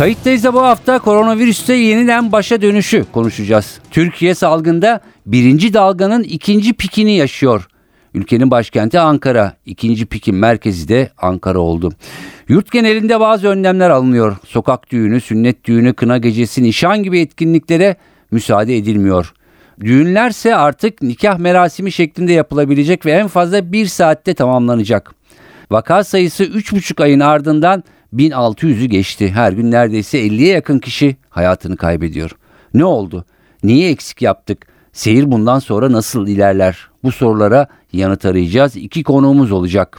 Kayıttayız da bu hafta koronavirüste yeniden başa dönüşü konuşacağız. Türkiye salgında birinci dalganın ikinci pikini yaşıyor. Ülkenin başkenti Ankara, ikinci pikin merkezi de Ankara oldu. Yurt genelinde bazı önlemler alınıyor. Sokak düğünü, sünnet düğünü, kına gecesi, nişan gibi etkinliklere müsaade edilmiyor. Düğünlerse artık nikah merasimi şeklinde yapılabilecek ve en fazla bir saatte tamamlanacak. Vaka sayısı 3,5 ayın ardından 1600'ü geçti. Her gün neredeyse 50'ye yakın kişi hayatını kaybediyor. Ne oldu? Niye eksik yaptık? Seyir bundan sonra nasıl ilerler? Bu sorulara yanıt arayacağız. İki konuğumuz olacak.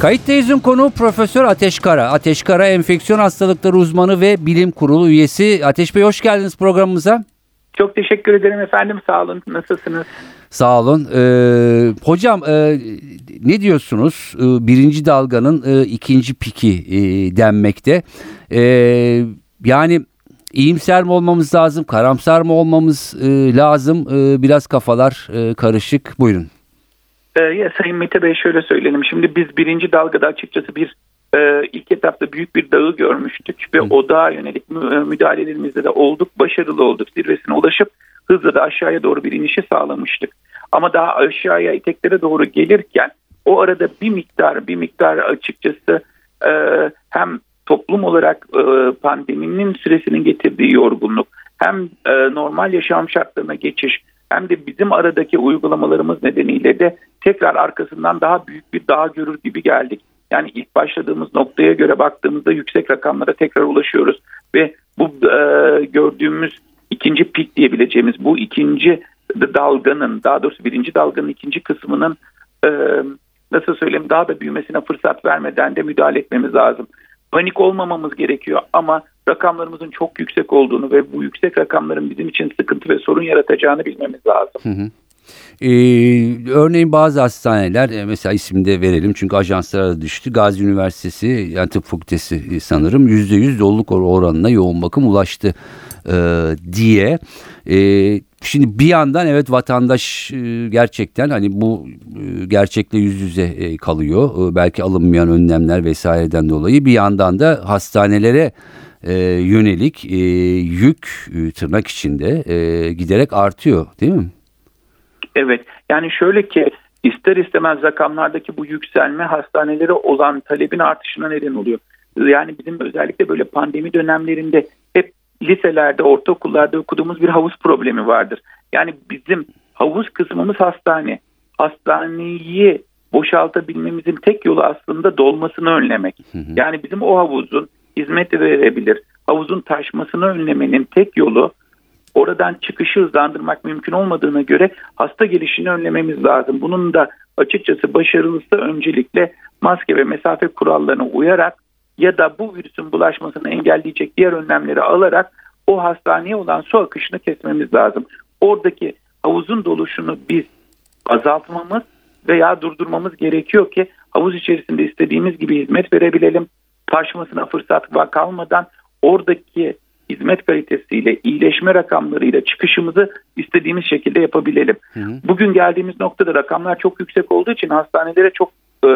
Kayıttayız'ın konuğu Profesör Ateş Kara. Ateş Kara enfeksiyon hastalıkları uzmanı ve bilim kurulu üyesi. Ateş Bey hoş geldiniz programımıza. Çok teşekkür ederim efendim. Sağ olun. Nasılsınız? Sağ olun. Ee, hocam e, ne diyorsunuz? Ee, birinci dalganın e, ikinci piki e, denmekte. E, yani iyimser mi olmamız lazım, karamsar mı olmamız e, lazım? E, biraz kafalar e, karışık. Buyurun. Ee, ya Sayın Mete Bey şöyle söyleyelim. Şimdi biz birinci dalgada açıkçası bir e, ilk etapta büyük bir dağı görmüştük ve Hı. o dağa yönelik e, müdahalelerimizde de olduk, başarılı olduk. Zirvesine ulaşıp hızla da aşağıya doğru bir inişi sağlamıştık. Ama daha aşağıya iteklere doğru gelirken o arada bir miktar bir miktar açıkçası e, hem toplum olarak e, pandeminin süresinin getirdiği yorgunluk hem e, normal yaşam şartlarına geçiş hem de bizim aradaki uygulamalarımız nedeniyle de tekrar arkasından daha büyük bir dağ görür gibi geldik. Yani ilk başladığımız noktaya göre baktığımızda yüksek rakamlara tekrar ulaşıyoruz ve bu e, gördüğümüz ikinci pik diyebileceğimiz bu ikinci dalganın daha doğrusu birinci dalganın ikinci kısmının e, nasıl söyleyeyim daha da büyümesine fırsat vermeden de müdahale etmemiz lazım. Panik olmamamız gerekiyor ama rakamlarımızın çok yüksek olduğunu ve bu yüksek rakamların bizim için sıkıntı ve sorun yaratacağını bilmemiz lazım. Hı hı. Ee, örneğin bazı hastaneler e, mesela isimde verelim çünkü ajanslara düştü. Gazi Üniversitesi yani tıp fakültesi e, sanırım yüzde yüz doluluk oranına yoğun bakım ulaştı e, diye. E, şimdi bir yandan evet vatandaş e, gerçekten hani bu e, gerçekle yüz yüze e, kalıyor. E, belki alınmayan önlemler vesaireden dolayı bir yandan da hastanelere e, yönelik e, yük e, tırnak içinde e, giderek artıyor değil mi? Evet yani şöyle ki ister istemez rakamlardaki bu yükselme hastanelere olan talebin artışına neden oluyor. Yani bizim özellikle böyle pandemi dönemlerinde hep liselerde, ortaokullarda okuduğumuz bir havuz problemi vardır. Yani bizim havuz kısmımız hastane. Hastaneyi boşaltabilmemizin tek yolu aslında dolmasını önlemek. Yani bizim o havuzun hizmet verebilir, havuzun taşmasını önlemenin tek yolu oradan çıkışı hızlandırmak mümkün olmadığına göre hasta gelişini önlememiz lazım. Bunun da açıkçası başarılısı öncelikle maske ve mesafe kurallarına uyarak ya da bu virüsün bulaşmasını engelleyecek diğer önlemleri alarak o hastaneye olan su akışını kesmemiz lazım. Oradaki havuzun doluşunu biz azaltmamız veya durdurmamız gerekiyor ki havuz içerisinde istediğimiz gibi hizmet verebilelim. Taşmasına fırsat kalmadan oradaki hizmet kalitesiyle, iyileşme rakamlarıyla çıkışımızı istediğimiz şekilde yapabilelim. Hı hı. Bugün geldiğimiz noktada rakamlar çok yüksek olduğu için hastanelere çok e,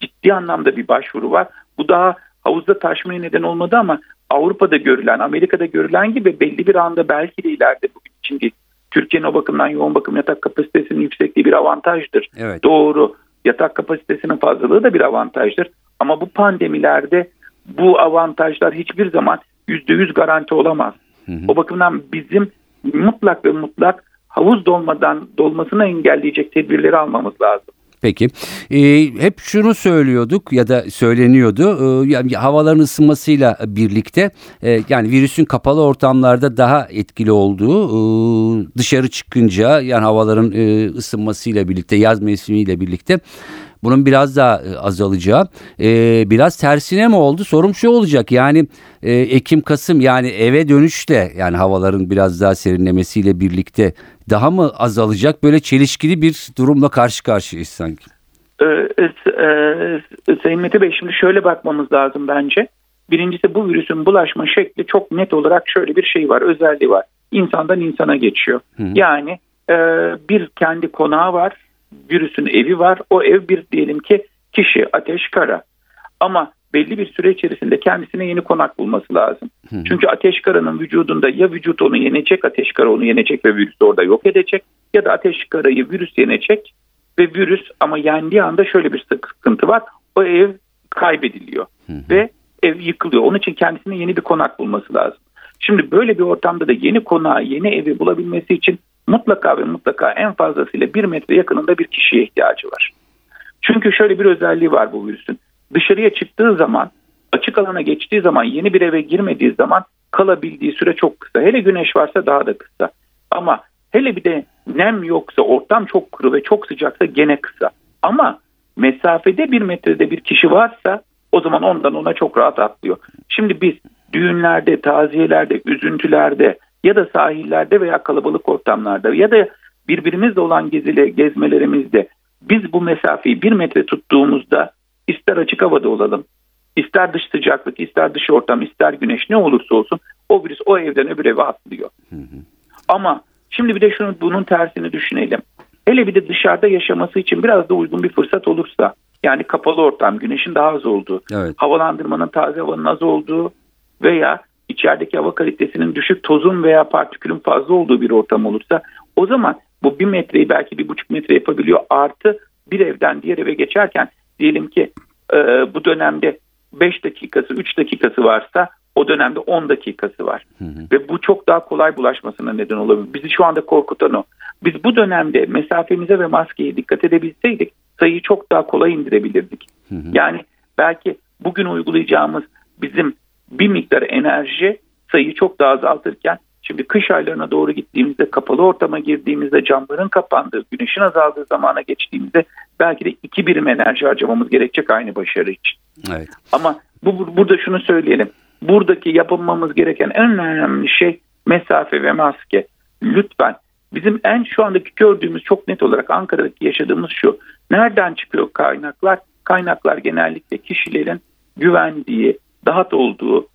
ciddi anlamda bir başvuru var. Bu daha havuzda taşmaya neden olmadı ama Avrupa'da görülen, Amerika'da görülen gibi belli bir anda belki de ileride bugün için değil. Türkiye'nin o bakımdan yoğun bakım yatak kapasitesinin yüksekliği bir avantajdır. Evet. Doğru. Yatak kapasitesinin fazlalığı da bir avantajdır. Ama bu pandemilerde bu avantajlar hiçbir zaman yüzde yüz garanti olamaz. Hı hı. O bakımdan bizim mutlak ve mutlak havuz dolmadan dolmasını engelleyecek tedbirleri almamız lazım. Peki. E, hep şunu söylüyorduk ya da söyleniyordu. E, yani havaların ısınmasıyla birlikte e, yani virüsün kapalı ortamlarda daha etkili olduğu e, dışarı çıkınca yani havaların e, ısınmasıyla birlikte yaz mevsimiyle birlikte bunun biraz daha e, azalacağı. E, biraz tersine mi oldu? Sorum şu olacak yani e, Ekim Kasım yani eve dönüşle yani havaların biraz daha serinlemesiyle birlikte daha mı azalacak? Böyle çelişkili bir durumla karşı karşıyayız sanki. Ee, e, Sayın Mete Bey şimdi şöyle bakmamız lazım bence. Birincisi bu virüsün bulaşma şekli çok net olarak şöyle bir şey var, özelliği var. İnsandan insana geçiyor. Hı. Yani e, bir kendi konağı var, virüsün evi var. O ev bir diyelim ki kişi, ateş, kara. Ama belli bir süre içerisinde kendisine yeni konak bulması lazım. Hı. Çünkü ateş karanın vücudunda ya vücut onu yenecek, ateş kara onu yenecek ve virüs orada yok edecek. Ya da ateş karayı virüs yenecek ve virüs ama yendiği anda şöyle bir sıkıntı var. O ev kaybediliyor Hı hı. ve ev yıkılıyor. Onun için kendisine yeni bir konak bulması lazım. Şimdi böyle bir ortamda da yeni konağı, yeni evi bulabilmesi için mutlaka ve mutlaka en fazlasıyla bir metre yakınında bir kişiye ihtiyacı var. Çünkü şöyle bir özelliği var bu virüsün. Dışarıya çıktığı zaman, açık alana geçtiği zaman, yeni bir eve girmediği zaman kalabildiği süre çok kısa. Hele güneş varsa daha da kısa. Ama hele bir de nem yoksa, ortam çok kuru ve çok sıcaksa gene kısa. Ama mesafede bir metrede bir kişi varsa o zaman ondan ona çok rahat atlıyor. Şimdi biz düğünlerde, taziyelerde, üzüntülerde ya da sahillerde veya kalabalık ortamlarda ya da birbirimizle olan gezile, gezmelerimizde biz bu mesafeyi bir metre tuttuğumuzda ister açık havada olalım, ister dış sıcaklık, ister dış ortam, ister güneş ne olursa olsun o virüs o evden öbür eve atlıyor. Ama şimdi bir de şunu bunun tersini düşünelim. Hele bir de dışarıda yaşaması için biraz da uygun bir fırsat olursa yani kapalı ortam, güneşin daha az olduğu, Evet. havalandırmanın taze havanın az olduğu veya içerideki hava kalitesinin düşük tozun veya partikülün fazla olduğu bir ortam olursa o zaman bu bir metreyi belki bir buçuk metre yapabiliyor artı bir evden diğer eve geçerken diyelim ki e, bu dönemde 5 dakikası 3 dakikası varsa o dönemde 10 dakikası var. Hı hı. Ve bu çok daha kolay bulaşmasına neden olabilir. Bizi şu anda korkutan o. Biz bu dönemde mesafemize ve maskeye dikkat edebilseydik sayıyı çok daha kolay indirebilirdik. Hı hı. Yani belki bugün uygulayacağımız bizim bir miktar enerji sayıyı çok daha azaltırken şimdi kış aylarına doğru gittiğimizde kapalı ortama girdiğimizde camların kapandığı güneşin azaldığı zamana geçtiğimizde belki de iki birim enerji harcamamız gerekecek aynı başarı için. Evet. Ama bu, bu- burada şunu söyleyelim. Buradaki yapılmamız gereken en önemli şey mesafe ve maske. Lütfen bizim en şu andaki gördüğümüz çok net olarak Ankara'daki yaşadığımız şu. Nereden çıkıyor kaynaklar? Kaynaklar genellikle kişilerin güvendiği, rahat olduğu,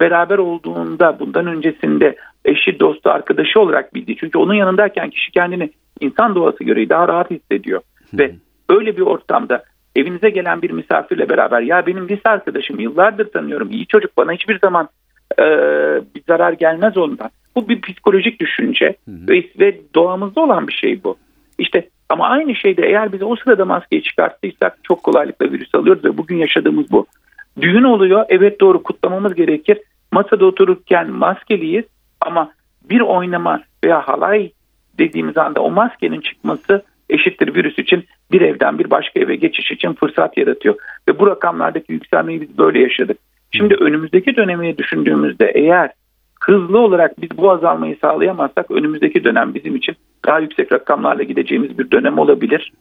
beraber olduğunda bundan öncesinde eşi, dostu, arkadaşı olarak bildiği. Çünkü onun yanındayken kişi kendini insan doğası gereği daha rahat hissediyor. Ve öyle bir ortamda evinize gelen bir misafirle beraber ya benim lise arkadaşım yıllardır tanıyorum iyi çocuk bana hiçbir zaman e, bir zarar gelmez ondan. Bu bir psikolojik düşünce ve, ve doğamızda olan bir şey bu. İşte ama aynı şeyde eğer biz o sırada maskeyi çıkarttıysak çok kolaylıkla virüs alıyoruz ve bugün yaşadığımız bu. Düğün oluyor evet doğru kutlamamız gerekir. Masada otururken maskeliyiz ama bir oynama veya halay dediğimiz anda o maskenin çıkması eşittir virüs için bir evden bir başka eve geçiş için fırsat yaratıyor. Ve bu rakamlardaki yükselmeyi biz böyle yaşadık. Şimdi önümüzdeki dönemi düşündüğümüzde eğer hızlı olarak biz bu azalmayı sağlayamazsak önümüzdeki dönem bizim için daha yüksek rakamlarla gideceğimiz bir dönem olabilir.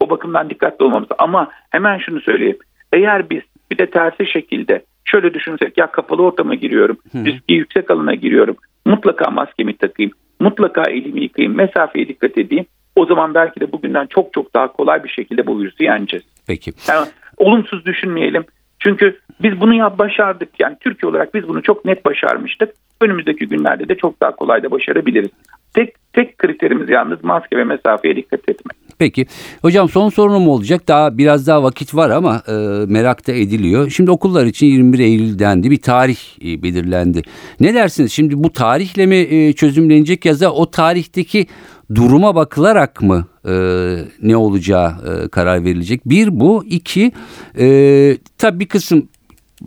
O bakımdan dikkatli olmamız. Ama hemen şunu söyleyeyim. Eğer biz bir de tersi şekilde şöyle düşünsek ya kapalı ortama giriyorum, riski yüksek alana giriyorum. Mutlaka maskemi takayım, mutlaka elimi yıkayayım, mesafeye dikkat edeyim. O zaman belki de bugünden çok çok daha kolay bir şekilde bu virüsü yeneceğiz. Peki. Yani olumsuz düşünmeyelim. Çünkü biz bunu ya başardık. Yani Türkiye olarak biz bunu çok net başarmıştık. Önümüzdeki günlerde de çok daha kolay da başarabiliriz. Tek tek kriterimiz yalnız maske ve mesafeye dikkat etmek. Peki. Hocam son sorunum olacak. Daha biraz daha vakit var ama e, merak da ediliyor. Şimdi okullar için 21 Eylül dendi. Bir tarih e, belirlendi. Ne dersiniz? Şimdi bu tarihle mi e, çözümlenecek ya da o tarihteki duruma bakılarak mı e, ne olacağı e, karar verilecek? Bir bu. iki e, tabii bir kısım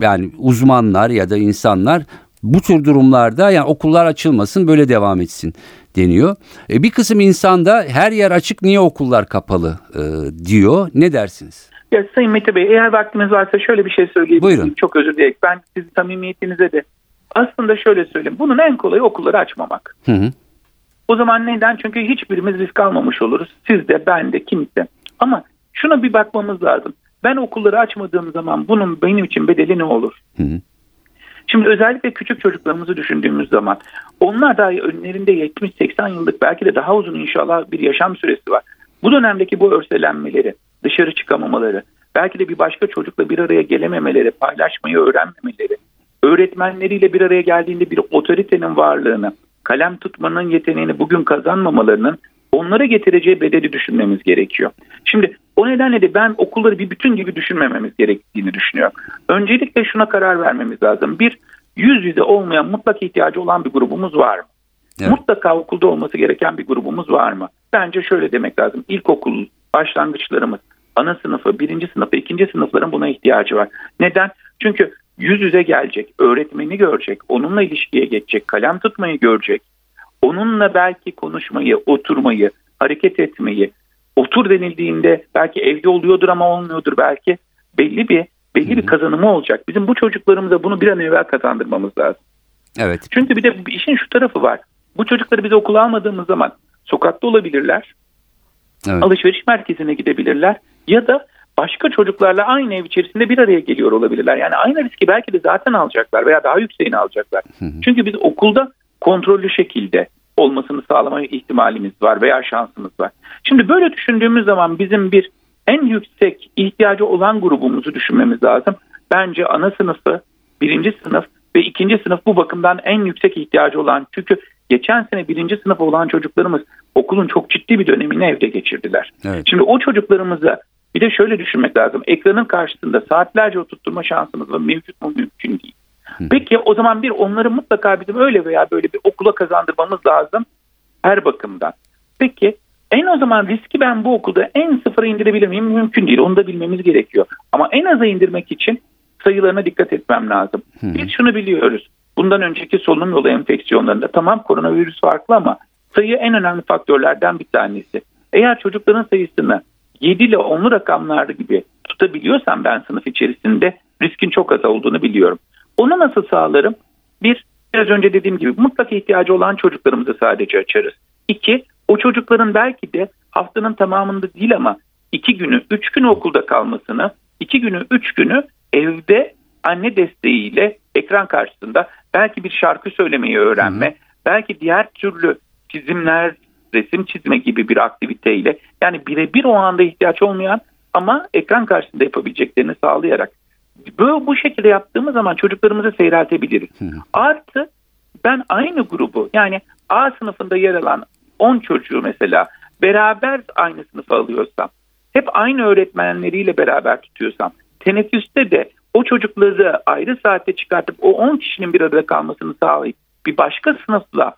yani uzmanlar ya da insanlar bu tür durumlarda yani okullar açılmasın böyle devam etsin deniyor. E, bir kısım insan da her yer açık niye okullar kapalı e, diyor. Ne dersiniz? Ya Sayın Mete Bey eğer vaktiniz varsa şöyle bir şey söyleyebilirim. Buyurun. Çok özür dilerim. Ben sizin samimiyetinize de aslında şöyle söyleyeyim. Bunun en kolayı okulları açmamak. Hı hı. O zaman neden? Çünkü hiçbirimiz risk almamış oluruz. Siz de ben de kimse. Ama şuna bir bakmamız lazım. Ben okulları açmadığım zaman bunun benim için bedeli ne olur? Hı hı. Şimdi özellikle küçük çocuklarımızı düşündüğümüz zaman onlar da önlerinde 70-80 yıllık belki de daha uzun inşallah bir yaşam süresi var. Bu dönemdeki bu örselenmeleri, dışarı çıkamamaları, belki de bir başka çocukla bir araya gelememeleri, paylaşmayı öğrenmemeleri, öğretmenleriyle bir araya geldiğinde bir otoritenin varlığını, kalem tutmanın yeteneğini bugün kazanmamalarının onlara getireceği bedeli düşünmemiz gerekiyor. Şimdi o nedenle de ben okulları bir bütün gibi düşünmememiz gerektiğini düşünüyorum. Öncelikle şuna karar vermemiz lazım. Bir, yüz yüze olmayan mutlak ihtiyacı olan bir grubumuz var mı? Evet. Mutlaka okulda olması gereken bir grubumuz var mı? Bence şöyle demek lazım. İlkokul başlangıçlarımız, ana sınıfı, birinci sınıfı, ikinci sınıfların buna ihtiyacı var. Neden? Çünkü yüz yüze gelecek, öğretmeni görecek, onunla ilişkiye geçecek, kalem tutmayı görecek. Onunla belki konuşmayı, oturmayı, hareket etmeyi, otur denildiğinde belki evde oluyordur ama olmuyordur belki. Belli bir belli bir kazanımı olacak. Bizim bu çocuklarımıza bunu bir an evvel kazandırmamız lazım. Evet. Çünkü bir de işin şu tarafı var. Bu çocukları biz okula almadığımız zaman sokakta olabilirler, Evet. alışveriş merkezine gidebilirler ya da başka çocuklarla aynı ev içerisinde bir araya geliyor olabilirler. Yani aynı riski belki de zaten alacaklar veya daha yükseğini alacaklar. Çünkü biz okulda kontrollü şekilde olmasını sağlama ihtimalimiz var veya şansımız var. Şimdi böyle düşündüğümüz zaman bizim bir en yüksek ihtiyacı olan grubumuzu düşünmemiz lazım. Bence ana sınıfı, birinci sınıf ve ikinci sınıf bu bakımdan en yüksek ihtiyacı olan. Çünkü geçen sene birinci sınıf olan çocuklarımız okulun çok ciddi bir dönemini evde geçirdiler. Evet. Şimdi o çocuklarımıza bir de şöyle düşünmek lazım. Ekranın karşısında saatlerce oturtturma şansımız. Mevcut mu mümkün değil. Peki o zaman bir onları mutlaka bizim öyle veya böyle bir okula kazandırmamız lazım her bakımdan. Peki en o zaman riski ben bu okulda en sıfıra indirebilir miyim? Mümkün değil. Onu da bilmemiz gerekiyor. Ama en aza indirmek için sayılarına dikkat etmem lazım. Biz şunu biliyoruz. Bundan önceki solunum yolu enfeksiyonlarında tamam koronavirüs farklı ama sayı en önemli faktörlerden bir tanesi. Eğer çocukların sayısını 7 ile 10'lu rakamlar gibi tutabiliyorsam ben sınıf içerisinde riskin çok az olduğunu biliyorum. Onu nasıl sağlarım? Bir, biraz önce dediğim gibi mutlak ihtiyacı olan çocuklarımızı sadece açarız. İki, o çocukların belki de haftanın tamamında değil ama iki günü, üç günü okulda kalmasını, iki günü, üç günü evde anne desteğiyle ekran karşısında belki bir şarkı söylemeyi öğrenme, belki diğer türlü çizimler, resim çizme gibi bir aktiviteyle yani birebir o anda ihtiyaç olmayan ama ekran karşısında yapabileceklerini sağlayarak böyle bu şekilde yaptığımız zaman çocuklarımızı seyreltebiliriz. Artı ben aynı grubu yani A sınıfında yer alan 10 çocuğu mesela beraber aynı sınıfa alıyorsam hep aynı öğretmenleriyle beraber tutuyorsam teneffüste de o çocukları ayrı saatte çıkartıp o 10 kişinin bir arada kalmasını sağlayıp bir başka sınıfla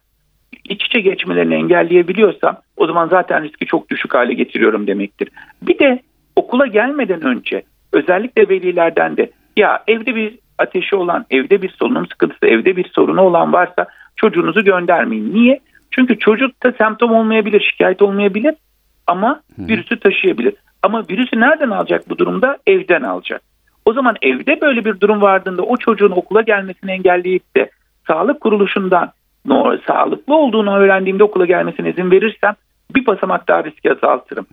iç içe geçmelerini engelleyebiliyorsam o zaman zaten riski çok düşük hale getiriyorum demektir. Bir de okula gelmeden önce özellikle velilerden de ya evde bir ateşi olan, evde bir solunum sıkıntısı, evde bir sorunu olan varsa çocuğunuzu göndermeyin. Niye? Çünkü çocukta semptom olmayabilir, şikayet olmayabilir ama virüsü taşıyabilir. Ama virüsü nereden alacak bu durumda? Evden alacak. O zaman evde böyle bir durum vardığında o çocuğun okula gelmesini engelleyip de sağlık kuruluşundan no, sağlıklı olduğunu öğrendiğimde okula gelmesine izin verirsem bir basamak daha riski azaltırım.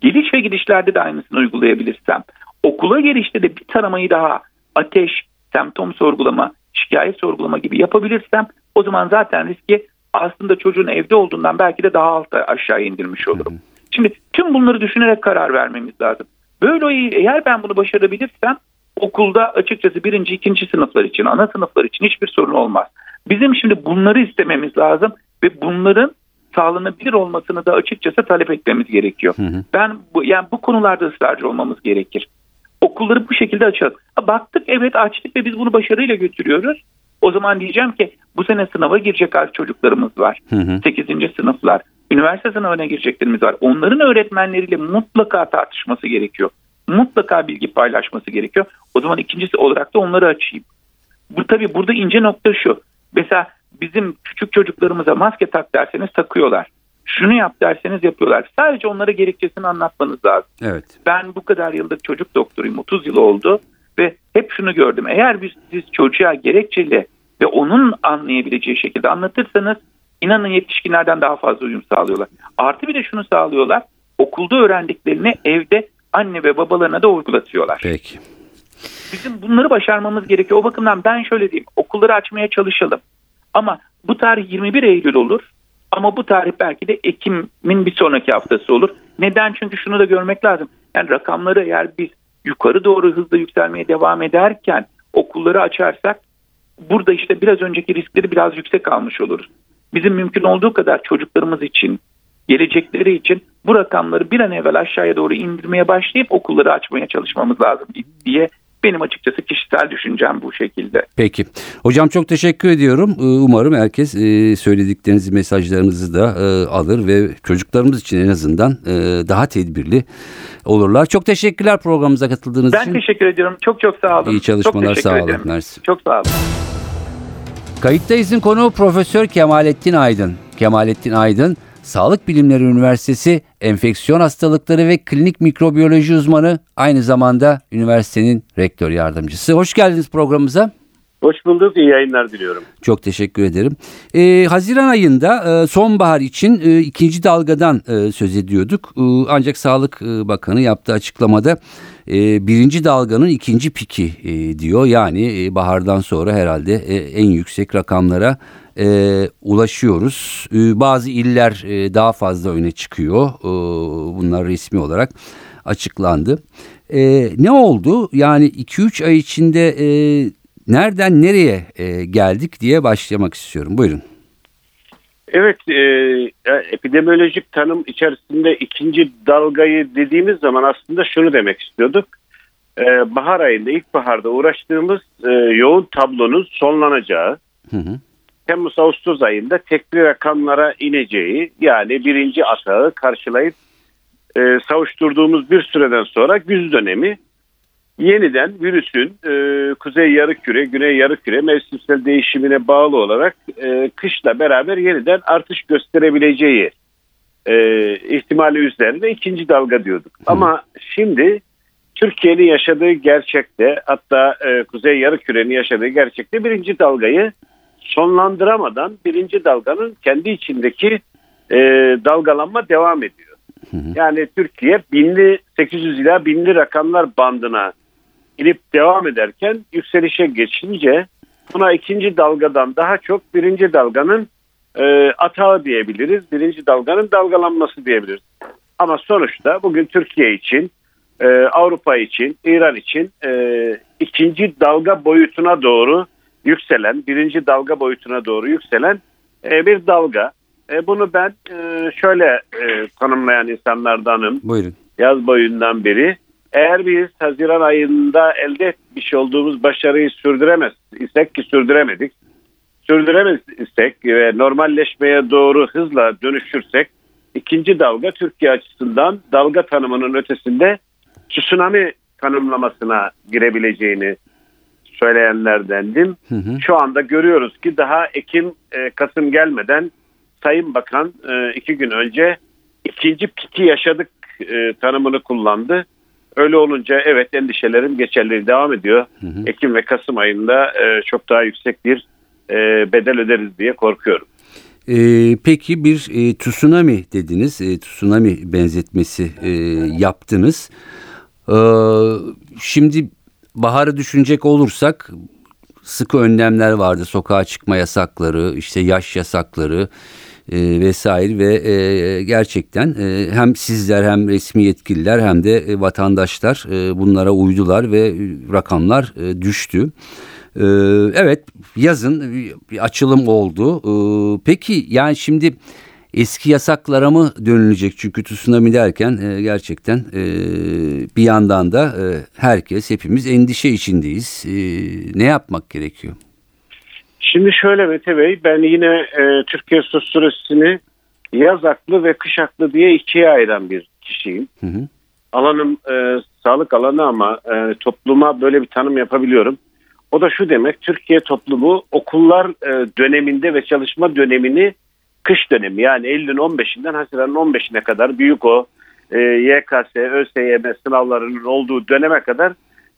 Geliş ve gidişlerde de aynısını uygulayabilirsem okula gelişte de bir taramayı daha ateş, semptom sorgulama, şikayet sorgulama gibi yapabilirsem o zaman zaten riski aslında çocuğun evde olduğundan belki de daha alta aşağı indirmiş olurum. Şimdi tüm bunları düşünerek karar vermemiz lazım. Böyle eğer ben bunu başarabilirsem okulda açıkçası birinci, ikinci sınıflar için, ana sınıflar için hiçbir sorun olmaz. Bizim şimdi bunları istememiz lazım ve bunların sağlanabilir olmasını da açıkçası talep etmemiz gerekiyor. Hı hı. Ben bu, yani bu konularda ısrarcı olmamız gerekir. Okulları bu şekilde açalım. Baktık evet açtık ve biz bunu başarıyla götürüyoruz. O zaman diyeceğim ki bu sene sınava girecek az çocuklarımız var. Hı hı. 8. sınıflar. Üniversite sınavına gireceklerimiz var. Onların öğretmenleriyle mutlaka tartışması gerekiyor. Mutlaka bilgi paylaşması gerekiyor. O zaman ikincisi olarak da onları açayım. Bu tabii burada ince nokta şu. Mesela bizim küçük çocuklarımıza maske tak derseniz takıyorlar. Şunu yap derseniz yapıyorlar. Sadece onlara gerekçesini anlatmanız lazım. Evet. Ben bu kadar yıllık çocuk doktoruyum. 30 yıl oldu ve hep şunu gördüm. Eğer bir siz çocuğa gerekçeli ve onun anlayabileceği şekilde anlatırsanız inanın yetişkinlerden daha fazla uyum sağlıyorlar. Artı bir de şunu sağlıyorlar. Okulda öğrendiklerini evde anne ve babalarına da uygulatıyorlar. Peki. Bizim bunları başarmamız gerekiyor. O bakımdan ben şöyle diyeyim. Okulları açmaya çalışalım. Ama bu tarih 21 Eylül olur. Ama bu tarih belki de Ekim'in bir sonraki haftası olur. Neden? Çünkü şunu da görmek lazım. Yani rakamları eğer biz yukarı doğru hızla yükselmeye devam ederken okulları açarsak burada işte biraz önceki riskleri biraz yüksek almış oluruz. Bizim mümkün olduğu kadar çocuklarımız için, gelecekleri için bu rakamları bir an evvel aşağıya doğru indirmeye başlayıp okulları açmaya çalışmamız lazım diye benim açıkçası kişisel düşüncem bu şekilde. Peki. Hocam çok teşekkür ediyorum. Ee, Umarım herkes e, söylediklerinizi, mesajlarınızı da e, alır ve çocuklarımız için en azından e, daha tedbirli olurlar. Çok teşekkürler programımıza katıldığınız Ben için. teşekkür ediyorum. Çok çok sağ olun. İyi çalışmalar, sağ olun. Mersi. Çok sağ olun. Kayıttayız'ın konuğu Profesör Kemalettin Aydın. Kemalettin Aydın, Sağlık Bilimleri Üniversitesi Enfeksiyon Hastalıkları ve Klinik Mikrobiyoloji uzmanı, aynı zamanda üniversitenin rektör yardımcısı. Hoş geldiniz programımıza. Hoş bulduk. İyi yayınlar diliyorum. Çok teşekkür ederim. Ee, Haziran ayında e, sonbahar için e, ikinci dalgadan e, söz ediyorduk. E, ancak Sağlık e, Bakanı yaptığı açıklamada e, birinci dalganın ikinci piki e, diyor. Yani e, bahardan sonra herhalde e, en yüksek rakamlara e, ulaşıyoruz. E, bazı iller e, daha fazla öne çıkıyor. E, bunlar resmi olarak açıklandı. E, ne oldu? Yani 2-3 ay içinde e, nereden nereye e, geldik diye başlamak istiyorum. Buyurun. Evet, e, epidemiolojik tanım içerisinde ikinci dalgayı dediğimiz zaman aslında şunu demek istiyorduk. E, bahar ayında, ilkbaharda uğraştığımız e, yoğun tablonun sonlanacağı, Hı hı. Temmuz-Ağustos ayında tekli rakamlara ineceği, yani birinci atağı karşılayıp e, savuşturduğumuz bir süreden sonra güz dönemi yeniden virüsün e, kuzey yarıküre, güney yarıküre mevsimsel değişimine bağlı olarak e, kışla beraber yeniden artış gösterebileceği e, ihtimali üzerinde ikinci dalga diyorduk. Ama şimdi Türkiye'nin yaşadığı gerçekte hatta e, kuzey yarıkürenin yaşadığı gerçekte birinci dalgayı sonlandıramadan birinci dalganın kendi içindeki e, dalgalanma devam ediyor. Yani Türkiye binli 800 ila binli rakamlar bandına inip devam ederken yükselişe geçince buna ikinci dalgadan daha çok birinci dalganın e, atağı diyebiliriz. Birinci dalganın dalgalanması diyebiliriz. Ama sonuçta bugün Türkiye için, e, Avrupa için, İran için e, ikinci dalga boyutuna doğru yükselen, birinci dalga boyutuna doğru yükselen e, bir dalga. E, bunu ben e, şöyle e, tanımlayan insanlardanım Buyurun. yaz boyundan beri. Eğer biz Haziran ayında elde etmiş olduğumuz başarıyı sürdüremez isek ki sürdüremedik. Sürdüremez isek ve normalleşmeye doğru hızla dönüşürsek ikinci dalga Türkiye açısından dalga tanımının ötesinde tsunami tanımlamasına girebileceğini söyleyenlerdendim. Hı hı. Şu anda görüyoruz ki daha Ekim, e, Kasım gelmeden Sayın Bakan e, iki gün önce ikinci piki yaşadık e, tanımını kullandı. Öyle olunca evet endişelerim geçerli devam ediyor. Hı hı. Ekim ve Kasım ayında e, çok daha yüksek bir e, bedel öderiz diye korkuyorum. Ee, peki bir e, tsunami dediniz, e, tsunami benzetmesi e, yaptınız. Ee, şimdi baharı düşünecek olursak sıkı önlemler vardı, sokağa çıkma yasakları, işte yaş yasakları e, vesaire ve e, gerçekten e, hem sizler hem resmi yetkililer hem de e, vatandaşlar e, bunlara uydular ve e, rakamlar e, düştü. Ee, evet yazın bir açılım oldu. Ee, peki yani şimdi eski yasaklara mı dönülecek? Çünkü tsunami derken e, gerçekten e, bir yandan da e, herkes hepimiz endişe içindeyiz. E, ne yapmak gerekiyor? Şimdi şöyle Mete Bey ben yine e, Türkiye sosyolojisini yaz aklı ve kış aklı diye ikiye ayıran bir kişiyim. Hı hı. Alanım e, sağlık alanı ama e, topluma böyle bir tanım yapabiliyorum. O da şu demek Türkiye toplumu okullar e, döneminde ve çalışma dönemini kış dönemi yani Eylül'ün 15'inden Haziran'ın 15'ine kadar büyük o e, YKS, ÖSYM sınavlarının olduğu döneme kadar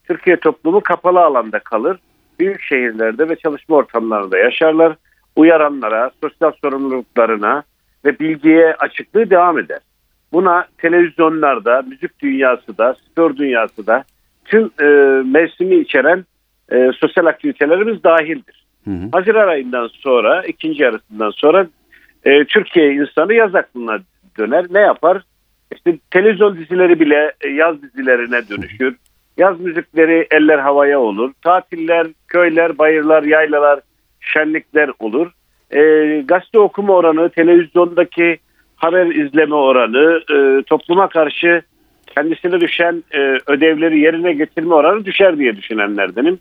Türkiye toplumu kapalı alanda kalır. Büyük şehirlerde ve çalışma ortamlarında yaşarlar. Uyaranlara, sosyal sorumluluklarına ve bilgiye açıklığı devam eder. buna televizyonlarda, müzik dünyası da, spor dünyası da tüm e, mevsimi içeren e, sosyal aktivitelerimiz dahildir. Hı hı. Haziran ayından sonra, ikinci yarısından sonra e, Türkiye insanı yaz aklına döner. Ne yapar? İşte televizyon dizileri bile e, yaz dizilerine dönüşür. Yaz müzikleri eller havaya olur. Tatiller, köyler, bayırlar, yaylalar, şenlikler olur. E, gazete okuma oranı, televizyondaki haber izleme oranı, e, topluma karşı kendisine düşen e, ödevleri yerine getirme oranı düşer diye düşünenlerdenim.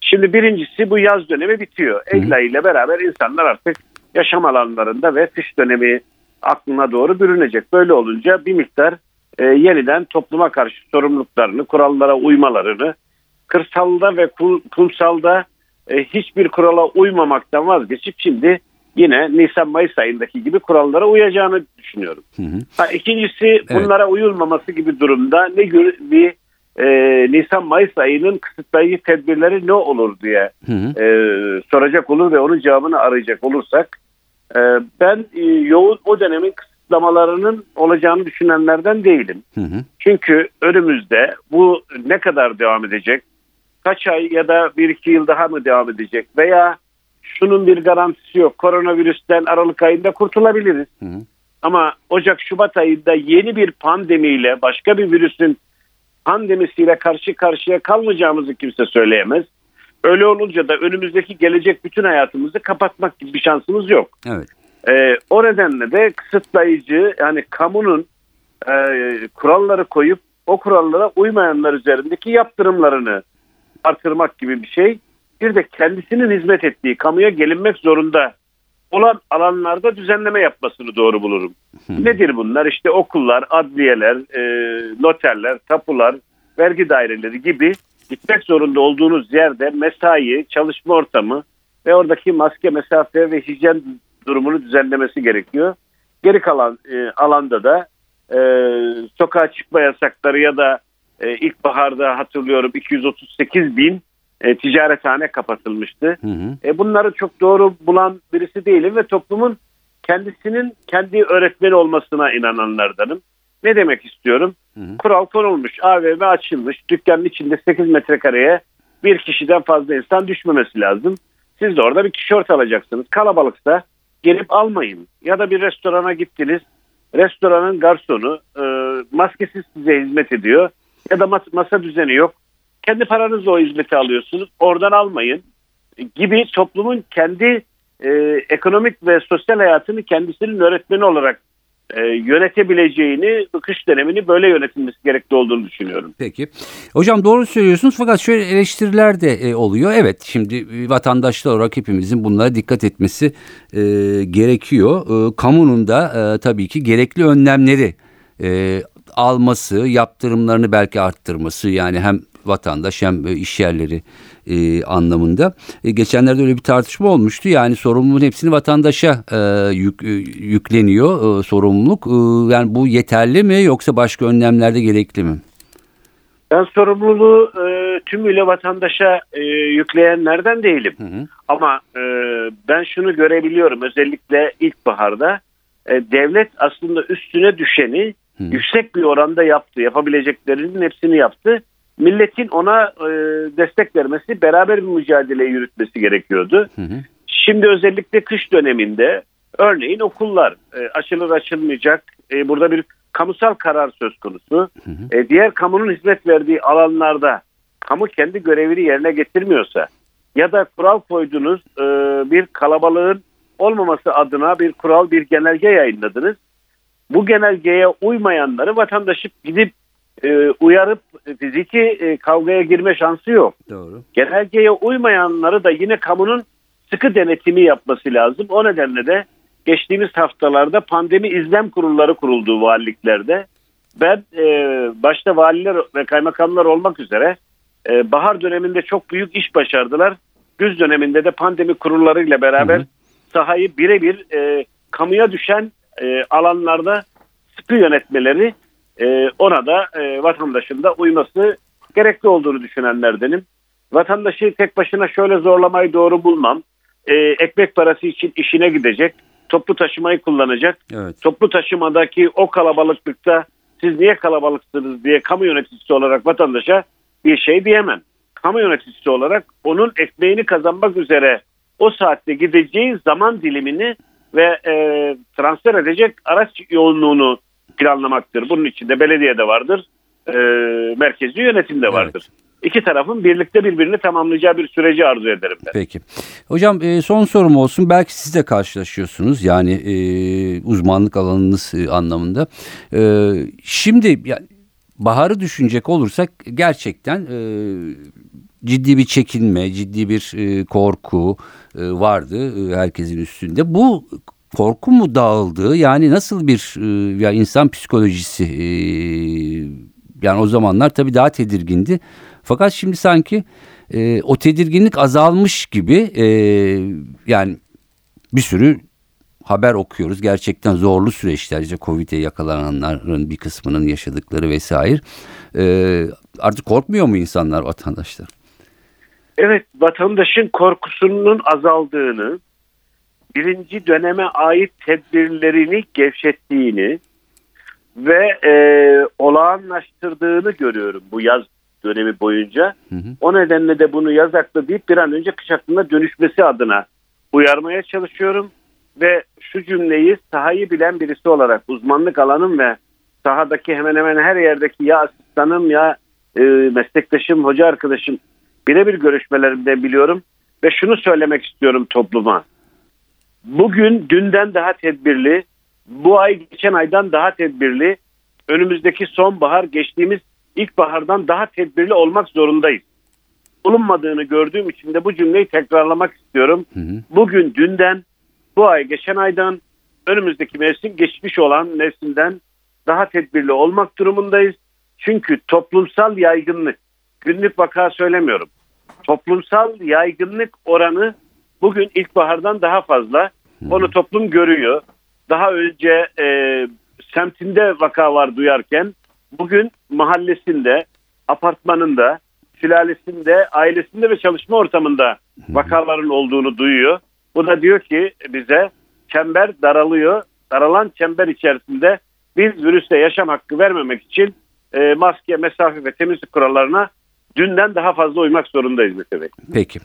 Şimdi birincisi bu yaz dönemi bitiyor. Ayı ile beraber insanlar artık yaşam alanlarında ve kış dönemi aklına doğru bürünecek. Böyle olunca bir miktar e, yeniden topluma karşı sorumluluklarını, kurallara uymalarını, kırsalda ve kumsalda e, hiçbir kurala uymamaktan vazgeçip şimdi yine Nisan-Mayıs ayındaki gibi kurallara uyacağını düşünüyorum. Hı hı. Ha, ikincisi bunlara uyulmaması gibi durumda ne gör- bir e, Nisan-Mayıs ayının kısıtlayıcı tedbirleri ne olur diye Hı hı. e, soracak olur ve onun cevabını arayacak olursak e, ben e, yoğun o dönemin kısıtlamalarının olacağını düşünenlerden değilim. Hı hı. Çünkü önümüzde bu ne kadar devam edecek? Kaç ay ya da bir iki yıl daha mı devam edecek? Veya şunun bir garantisi yok. Koronavirüsten Aralık ayında kurtulabiliriz. Hı hı. Ama Ocak Şubat ayında yeni bir pandemiyle başka bir virüsün pandemisiyle karşı karşıya kalmayacağımızı kimse söyleyemez. Öyle olunca da önümüzdeki gelecek bütün hayatımızı kapatmak gibi bir şansımız yok. Evet. Ee, o nedenle de kısıtlayıcı yani kamunun e, kuralları koyup o kurallara uymayanlar üzerindeki yaptırımlarını artırmak gibi bir şey. Bir de kendisinin hizmet ettiği kamuya gelinmek zorunda olan alanlarda düzenleme yapmasını doğru bulurum. Nedir bunlar? İşte okullar, adliyeler, e, noterler, tapular, vergi daireleri gibi gitmek zorunda olduğunuz yerde mesai, çalışma ortamı ve oradaki maske, mesafe ve hijyen durumunu düzenlemesi gerekiyor. Geri kalan e, alanda da e, sokağa çıkma yasakları ya da e, ilkbaharda hatırlıyorum 238 bin e, ticarethane kapatılmıştı. Hı hı. E, bunları çok doğru bulan birisi değilim ve toplumun kendisinin kendi öğretmeni olmasına inananlardanım. Ne demek istiyorum? Hı hı. Kural konulmuş, AVM açılmış, dükkanın içinde 8 metrekareye bir kişiden fazla insan düşmemesi lazım. Siz de orada bir tişört alacaksınız. Kalabalıksa gelip almayın. Ya da bir restorana gittiniz, restoranın garsonu e, maskesiz size hizmet ediyor ya da mas- masa düzeni yok. Kendi paranızla o hizmeti alıyorsunuz. Oradan almayın gibi toplumun kendi e, ekonomik ve sosyal hayatını kendisinin öğretmeni olarak e, yönetebileceğini, kış dönemini böyle yönetilmesi gerekli olduğunu düşünüyorum. Peki. Hocam doğru söylüyorsunuz fakat şöyle eleştiriler de e, oluyor. Evet şimdi e, vatandaşlar olarak hepimizin bunlara dikkat etmesi gerekiyor. Kamunun da tabii ki gerekli önlemleri alması, yaptırımlarını belki arttırması yani hem vatandaş hem e, iş yerleri e, anlamında. E, geçenlerde öyle bir tartışma olmuştu. Yani sorumluluğun hepsini vatandaşa e, yük, e, yükleniyor e, sorumluluk. E, yani bu yeterli mi yoksa başka önlemlerde gerekli mi? Ben sorumluluğu e, tümüyle vatandaşa e, yükleyenlerden değilim. Hı hı. Ama e, ben şunu görebiliyorum özellikle ilkbaharda e, devlet aslında üstüne düşeni Hı. yüksek bir oranda yaptı. Yapabileceklerinin hepsini yaptı. Milletin ona e, destek vermesi, beraber bir mücadele yürütmesi gerekiyordu. Hı hı. Şimdi özellikle kış döneminde örneğin okullar e, açılır açılmayacak. E, burada bir kamusal karar söz konusu. Hı hı. E, diğer kamunun hizmet verdiği alanlarda kamu kendi görevini yerine getirmiyorsa ya da kural koydunuz e, bir kalabalığın olmaması adına bir kural bir genelge yayınladınız. Bu genelgeye uymayanları vatandaşı gidip e, uyarıp fiziki e, kavgaya girme şansı yok. Doğru. Genelgeye uymayanları da yine kamunun sıkı denetimi yapması lazım. O nedenle de geçtiğimiz haftalarda pandemi izlem kurulları kuruldu valiliklerde. Ben e, başta valiler ve kaymakamlar olmak üzere e, bahar döneminde çok büyük iş başardılar. Güz döneminde de pandemi kurullarıyla beraber Hı hı. sahayı birebir e, kamuya düşen e, alanlarda sıkı yönetmeleri e, ona da e, vatandaşın da uyması gerekli olduğunu düşünenlerdenim. Vatandaşı tek başına şöyle zorlamayı doğru bulmam. E, ekmek parası için işine gidecek. toplu taşımayı kullanacak. Evet. Toplu taşımadaki o kalabalıklıkta siz niye kalabalıksınız diye kamu yöneticisi olarak vatandaşa bir şey diyemem. Kamu yöneticisi olarak onun ekmeğini kazanmak üzere o saatte gideceği zaman dilimini ve e, transfer edecek araç yoğunluğunu planlamaktır. Bunun içinde belediye de vardır, e, merkezi yönetim de vardır. İki tarafın birlikte birbirini tamamlayacağı bir süreci arzu ederim ben. Peki. Hocam e, son sorum olsun. Belki siz de karşılaşıyorsunuz yani e, uzmanlık alanınız e, anlamında. E, şimdi baharı düşünecek olursak gerçekten e, ciddi bir çekinme, ciddi bir e, korku e, vardı e, herkesin üstünde. Bu korku mu dağıldı? Yani nasıl bir e, ya insan psikolojisi e, yani o zamanlar tabii daha tedirgindi. Fakat şimdi sanki e, o tedirginlik azalmış gibi e, yani bir sürü haber okuyoruz. Gerçekten zorlu süreçler işte Covid'e yakalananların bir kısmının yaşadıkları vesaire. E, artık korkmuyor mu insanlar vatandaşlar? Evet vatandaşın korkusunun azaldığını, birinci döneme ait tedbirlerini gevşettiğini ve e, olağanlaştırdığını görüyorum bu yaz dönemi boyunca. Hı hı. O nedenle de bunu yaz aklı deyip bir an önce kış aklına dönüşmesi adına uyarmaya çalışıyorum. Ve şu cümleyi sahayı bilen birisi olarak uzmanlık alanım ve sahadaki hemen hemen her yerdeki ya asistanım ya e, meslektaşım, hoca arkadaşım birebir görüşmelerimden biliyorum. Ve şunu söylemek istiyorum topluma. Bugün dünden daha tedbirli, bu ay geçen aydan daha tedbirli, önümüzdeki sonbahar geçtiğimiz ilkbahardan daha tedbirli olmak zorundayız. Olunmadığını gördüğüm için de bu cümleyi tekrarlamak istiyorum. Hı hı. Bugün dünden, bu ay geçen aydan, önümüzdeki mevsim geçmiş olan mevsimden daha tedbirli olmak durumundayız. Çünkü toplumsal yaygınlık, günlük vaka söylemiyorum. Toplumsal yaygınlık oranı bugün ilkbahardan daha fazla. Onu toplum görüyor. Daha önce e, semtinde vaka var duyarken bugün mahallesinde, apartmanında, sülalesinde, ailesinde ve çalışma ortamında vakaların olduğunu duyuyor. Bu da diyor ki bize çember daralıyor. Daralan çember içerisinde biz virüste yaşam hakkı vermemek için e, maske, mesafe ve temizlik kurallarına dünden daha fazla uymak zorundayız Mete Bey. Peki.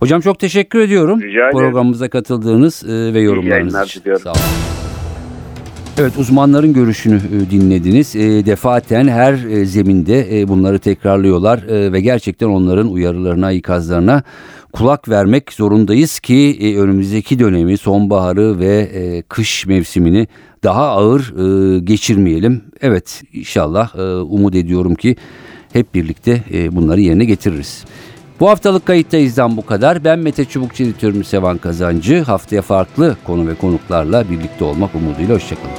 Hocam çok teşekkür ediyorum. Rica ederim. Programımıza katıldığınız e, ve yorumlarınız için. diliyorum. Sağ olun. Evet uzmanların görüşünü e, dinlediniz. E, defaten her e, zeminde e, bunları tekrarlıyorlar e, ve gerçekten onların uyarılarına, ikazlarına kulak vermek zorundayız ki e, önümüzdeki dönemi, sonbaharı ve e, kış mevsimini daha ağır e, geçirmeyelim. Evet inşallah e, umut ediyorum ki hep birlikte e, bunları yerine getiririz. Bu haftalık kayıttayızdan bu kadar. Ben Mete Çubukçu editörüm Sevan Kazancı. Haftaya farklı konu ve konuklarla birlikte olmak umuduyla hoşçakalın.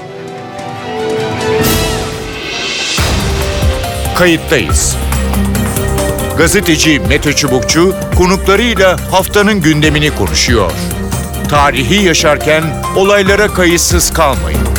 Kayıttayız. Gazeteci Mete Çubukçu konuklarıyla haftanın gündemini konuşuyor. Tarihi yaşarken olaylara kayıtsız kalmayın.